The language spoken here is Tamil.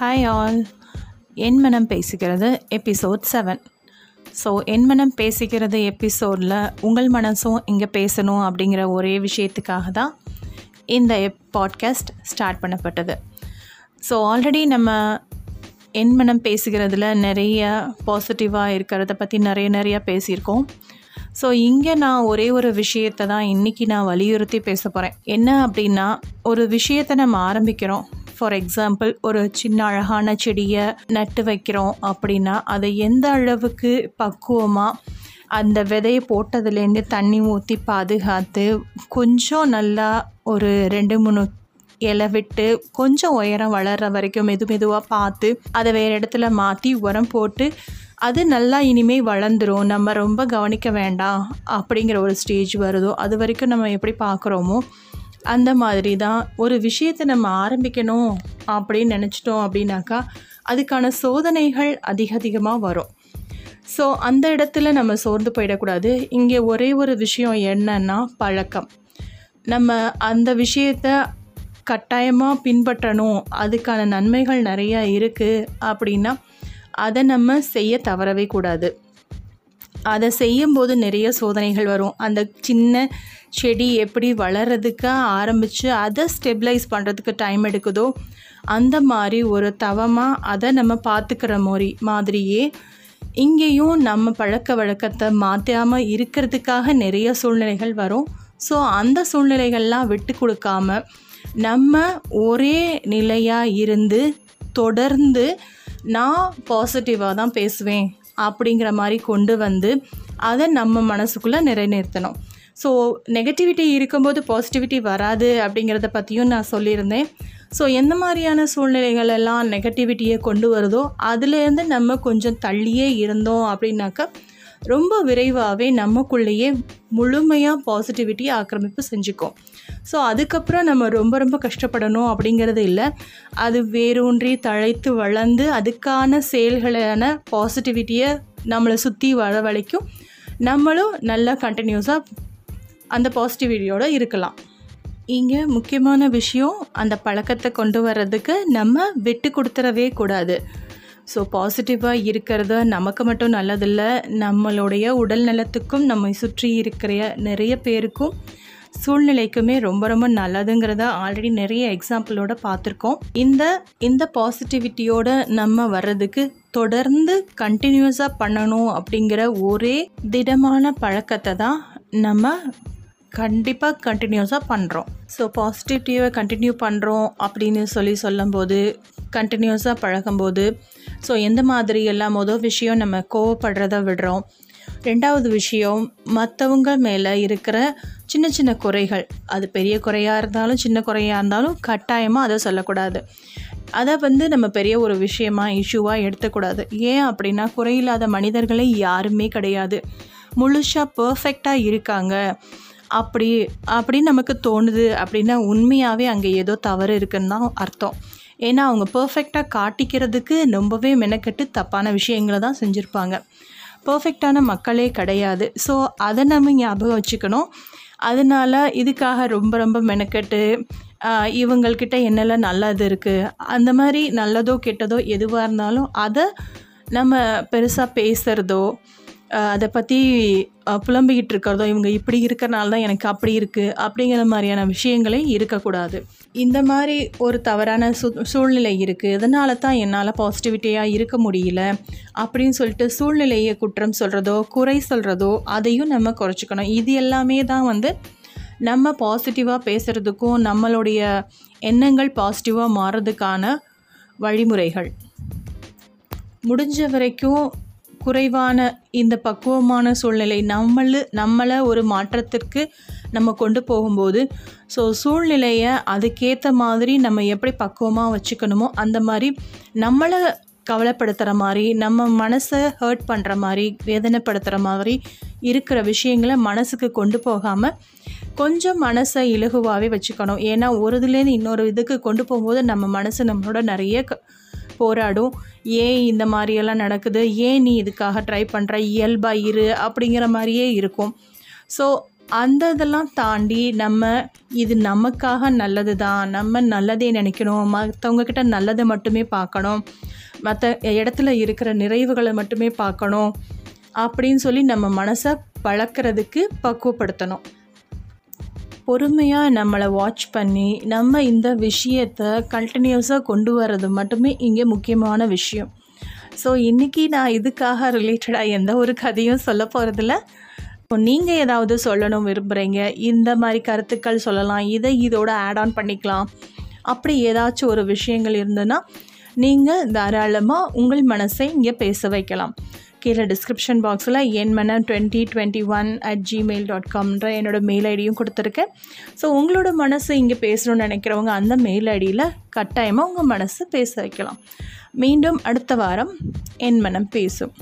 ஹாய் ஆல் என் மனம் பேசுகிறது எபிசோட் செவன் ஸோ என் மனம் பேசுகிறது எபிசோடில் உங்கள் மனசும் இங்கே பேசணும் அப்படிங்கிற ஒரே விஷயத்துக்காக தான் இந்த பாட்காஸ்ட் ஸ்டார்ட் பண்ணப்பட்டது. ஸோ ஆல்ரெடி நம்ம என் மனம் பேசுகிறதுல நிறைய பாசிட்டிவாக இருக்கிறத பற்றி நிறைய நிறைய பேசியிருக்கோம். ஸோ இங்கே நான் ஒரே ஒரு விஷயத்தை தான் இன்றைக்கி நான் வலியுறுத்தி பேச போகிறேன் என்ன அப்படின்னா ஒரு விஷயத்தை நம்ம ஆரம்பிக்கிறோம். ஃபார் எக்ஸாம்பிள் ஒரு சின்ன அழகான செடியை நட்டு வைக்கிறோம் அப்படின்னா அதை எந்த அளவுக்கு பக்குவமாக அந்த விதையை போட்டதுலேருந்து தண்ணி ஊற்றி பாதுகாத்து கொஞ்சம் நல்லா ஒரு ரெண்டு மூணு இலை விட்டு கொஞ்சம் உயரம் வளர்கிற வரைக்கும் மெது மெதுவாக பார்த்து அதை வேறு இடத்துல மாற்றி உரம் போட்டு அது நல்லா இனிமேல் வளர்ந்துரும். நம்ம ரொம்ப கவனிக்க வேண்டாம் அப்படிங்கிற ஒரு ஸ்டேஜ் வருதோ அது வரைக்கும் நம்ம எப்படி பார்க்குறோமோ அந்த மாதிரி தான் ஒரு விஷயத்தை நம்ம ஆரம்பிக்கணும் அப்படின்னு நினச்சிட்டோம் அப்படின்னாக்கா அதுக்கான சோதனைகள் அதிக அதிகமாக வரும். ஸோ அந்த இடத்துல நம்ம சோர்ந்து போயிடக்கூடாது. இங்கே ஒரே ஒரு விஷயம் என்னன்னா பழக்கம். நம்ம அந்த விஷயத்தை கட்டாயமாக பின்பற்றணும். அதுக்கான நன்மைகள் நிறையா இருக்குது அப்படின்னா அதை நம்ம செய்ய தவறவே கூடாது. அதை செய்யும்போது நிறைய சோதனைகள் வரும். அந்த சின்ன செடி எப்படி வளர்கிறதுக்கு ஆரம்பித்து அதை ஸ்டெபிளைஸ் பண்ணுறதுக்கு டைம் எடுக்குதோ அந்த மாதிரி ஒரு தவமாக அதை நம்ம பார்த்துக்கிற மாதிரி மாதிரியே இங்கேயும் நம்ம பழக்க வழக்கத்தை மாற்றாமல் இருக்கிறதுக்காக நிறைய சூழ்நிலைகள் வரும். ஸோ அந்த சூழ்நிலைகள்லாம் விட்டு கொடுக்காம நம்ம ஒரே நிலையாக இருந்து தொடர்ந்து நான் பாசிட்டிவாக தான் பேசுவேன். அப்படிங்கிற மாதிரி கொண்டு வந்து அதை நம்ம மனசுக்குள்ளே நிறைநிறுத்தணும் ஸோ நெகட்டிவிட்டி இருக்கும்போது பாசிட்டிவிட்டி வராது அப்படிங்கிறத பற்றியும் நான் சொல்லியிருந்தேன். ஸோ எந்த மாதிரியான சூழ்நிலைகள் எல்லாம் நெகட்டிவிட்டியை கொண்டு வருதோ அதுலேருந்து நம்ம கொஞ்சம் தள்ளியே இருந்தோம் அப்படின்னாக்கா ரொம்ப விரைவாகவே நமக்குள்ளேயே முழுமையாக பாசிட்டிவிட்டி ஆக்கிரமிப்பு செஞ்சுக்கும். ஸோ அதுக்கப்புறம் நம்ம ரொம்ப ரொம்ப கஷ்டப்படணும் அப்படிங்கிறது இல்லை. அது வேரூன்றி தழைத்து வளர்ந்து அதுக்கான செயல்களான பாசிட்டிவிட்டியை நம்மளை சுற்றி வர வரைக்கும் நம்மளும் நல்லா கண்டினியூஸாக அந்த பாசிட்டிவிட்டியோடு இருக்கலாம். இங்கே முக்கியமான விஷயம் அந்த பழக்கத்தை கொண்டு வர்றதுக்கு நம்ம விட்டு கொடுத்துடவே கூடாது. ஸோ பாசிட்டிவாக இருக்கிறது நமக்கு மட்டும் நல்லதில்லை நம்மளுடைய உடல் நலத்துக்கும் நம்மை சுற்றி இருக்கிற நிறைய பேருக்கும் சூழ்நிலைக்குமே ரொம்ப ரொம்ப நல்லதுங்கிறத ஆல்ரெடி நிறைய எக்ஸாம்பிளோட பார்த்துருக்கோம். இந்த இந்த பாசிட்டிவிட்டியோட நம்ம வர்றதுக்கு தொடர்ந்து கண்டினியூஸாக பண்ணணும் அப்படிங்கிற ஒரே திடமான பழக்கத்தை தான் நம்ம கண்டிப்பாக கண்டினியூஸாக பண்ணுறோம் ஸோ பாசிட்டிவிட்டியை கண்டினியூ பண்ணுறோம் அப்படின்னு சொல்லி சொல்லும்போது கண்டினியூஸாக பழகும்போது ஸோ எந்த மாதிரி எல்லாம் மொதல் விஷயம் நம்ம கோவப்படுறத விடுறோம். ரெண்டாவது விஷயம் மற்றவங்க மேலே இருக்கிற சின்ன சின்ன குறைகள். அது பெரிய குறையாக இருந்தாலும் சின்ன குறையாக இருந்தாலும் கட்டாயமாக அதை சொல்லக்கூடாது. அதை வந்து நம்ம பெரிய ஒரு விஷயமாக இஷ்யூவாக எடுத்துக்கூடாது. ஏன் அப்படின்னா குறையில்லாத மனிதர்களே யாருமே கிடையாது. முழுசாக பர்ஃபெக்டாக இருக்காங்க. அப்படி அப்படின்னு நமக்கு தோணுது அப்படின்னா உண்மையாகவே அங்கே ஏதோ தவறு இருக்குன்னு தான் அர்த்தம். ஏன்னா அவங்க பர்ஃபெக்டாக காட்டிக்கிறதுக்கு ரொம்பவே மெனக்கெட்டு தப்பான விஷயங்களை தான் செஞ்சுருப்பாங்க. பர்ஃபெக்டான மக்களே கிடையாது. ஸோ அதை நம்ம ஞாபகம் வச்சுக்கணும். அதனால் இதுக்காக ரொம்ப ரொம்ப மெனக்கெட்டு இவங்கள்கிட்ட என்னெல்லாம் நல்லது இருக்குது அந்த மாதிரி நல்லதோ கெட்டதோ எதுவாக இருந்தாலும் அதை நம்ம பெருசாக பேசுகிறதோ அதை பற்றி புலம்பிக்கிட்டு இருக்கிறதோ இவங்க இப்படி இருக்கிறனால தான் எனக்கு அப்படி இருக்குது அப்படிங்கிற மாதிரியான விஷயங்களே இருக்கக்கூடாது. இந்த மாதிரி ஒரு தவறான சூ சூழ்நிலை இருக்குது இதனால தான் என்னால் பாசிட்டிவிட்டியாக இருக்க முடியல. அப்படின்னு சொல்லிட்டு சூழ்நிலையை குற்றம் சொல்கிறதோ குறை சொல்கிறதோ அதையும் நம்ம குறைச்சிக்கணும். இது எல்லாமே தான் வந்து நம்ம பாசிட்டிவாக பேசுகிறதுக்கும் நம்மளுடைய எண்ணங்கள் பாசிட்டிவாக மாறுறதுக்கான வழிமுறைகள். முடிஞ்ச வரைக்கும் குறைவான இந்த பக்குவமான சூழ்நிலை நம்மளு நம்மளை ஒரு மாற்றத்திற்கு நம்ம கொண்டு போகும்போது ஸோ சூழ்நிலையை அதுக்கேற்ற மாதிரி நம்ம எப்படி பக்குவமாக வச்சுக்கணுமோ அந்த மாதிரி நம்மளை கவலைப்படுத்துகிற மாதிரி நம்ம மனசை ஹர்ட் பண்ணுற மாதிரி வேதனைப்படுத்துகிற மாதிரி இருக்கிற விஷயங்களை மனசுக்கு கொண்டு போகாமல் கொஞ்சம் மனசை இலகுவாகவே வச்சுக்கணும். ஏன்னா ஒரு இதுலேருந்து இன்னொரு இதுக்கு கொண்டு போகும்போது நம்ம மனசு நம்மளோட நிறைய க போராடும். ஏன் இந்த மாதிரியெல்லாம் நடக்குது? ஏன் நீ இதுக்காக ட்ரை பண்ணுற இயல்பாக இரு அப்படிங்கிற மாதிரியே இருக்கும். ஸோ அந்த இதெல்லாம் தாண்டி நம்ம இது நமக்காக நல்லது தான். நம்ம நல்லதே நினைக்கணும். மற்றவங்கக்கிட்ட நல்லதை மட்டுமே பார்க்கணும். மற்ற இடத்துல இருக்கிற நிறைவுகளை மட்டுமே பார்க்கணும் அப்படின்னு சொல்லி நம்ம மனசை பழக்கிறதுக்கு பக்குவப்படுத்தணும். பொறுமையாக நம்மளை வாட்ச் பண்ணி நம்ம இந்த விஷயத்தை கண்டினியூஸாக கொண்டு வர்றது மட்டுமே இங்கே முக்கியமான விஷயம். ஸோ இன்றைக்கி நான் இதுக்காக ரிலேட்டடாக எந்த ஒரு கதையும் சொல்ல போகிறதில்ல நீங்கள் ஏதாவது சொல்லணும் விரும்புகிறீங்க இந்த மாதிரி கருத்துக்கள் சொல்லலாம். இதை இதோட ஆட் ஆன் பண்ணிக்கலாம். அப்படி ஏதாச்சும் ஒரு விஷயங்கள் இருந்ததுன்னா நீங்கள் தாராளமாக உங்கள் மனசை இங்கே பேச வைக்கலாம். கீழே டிஸ்கிரிப்ஷன் பாக்ஸில் என் மன twenty twenty one at Gmail dot காம்ன்ற என்னோடய மெயில் ஐடியும் கொடுத்துருக்கேன். ஸோ உங்களோட மனசு இங்கே பேசணும்னு நினைக்கிறவங்க அந்த மெயில் ஐடியில் கட்டாயமாக உங்கள் மனசு பேச வைக்கலாம். மீண்டும் அடுத்த வாரம் என் மனம் பேசும்.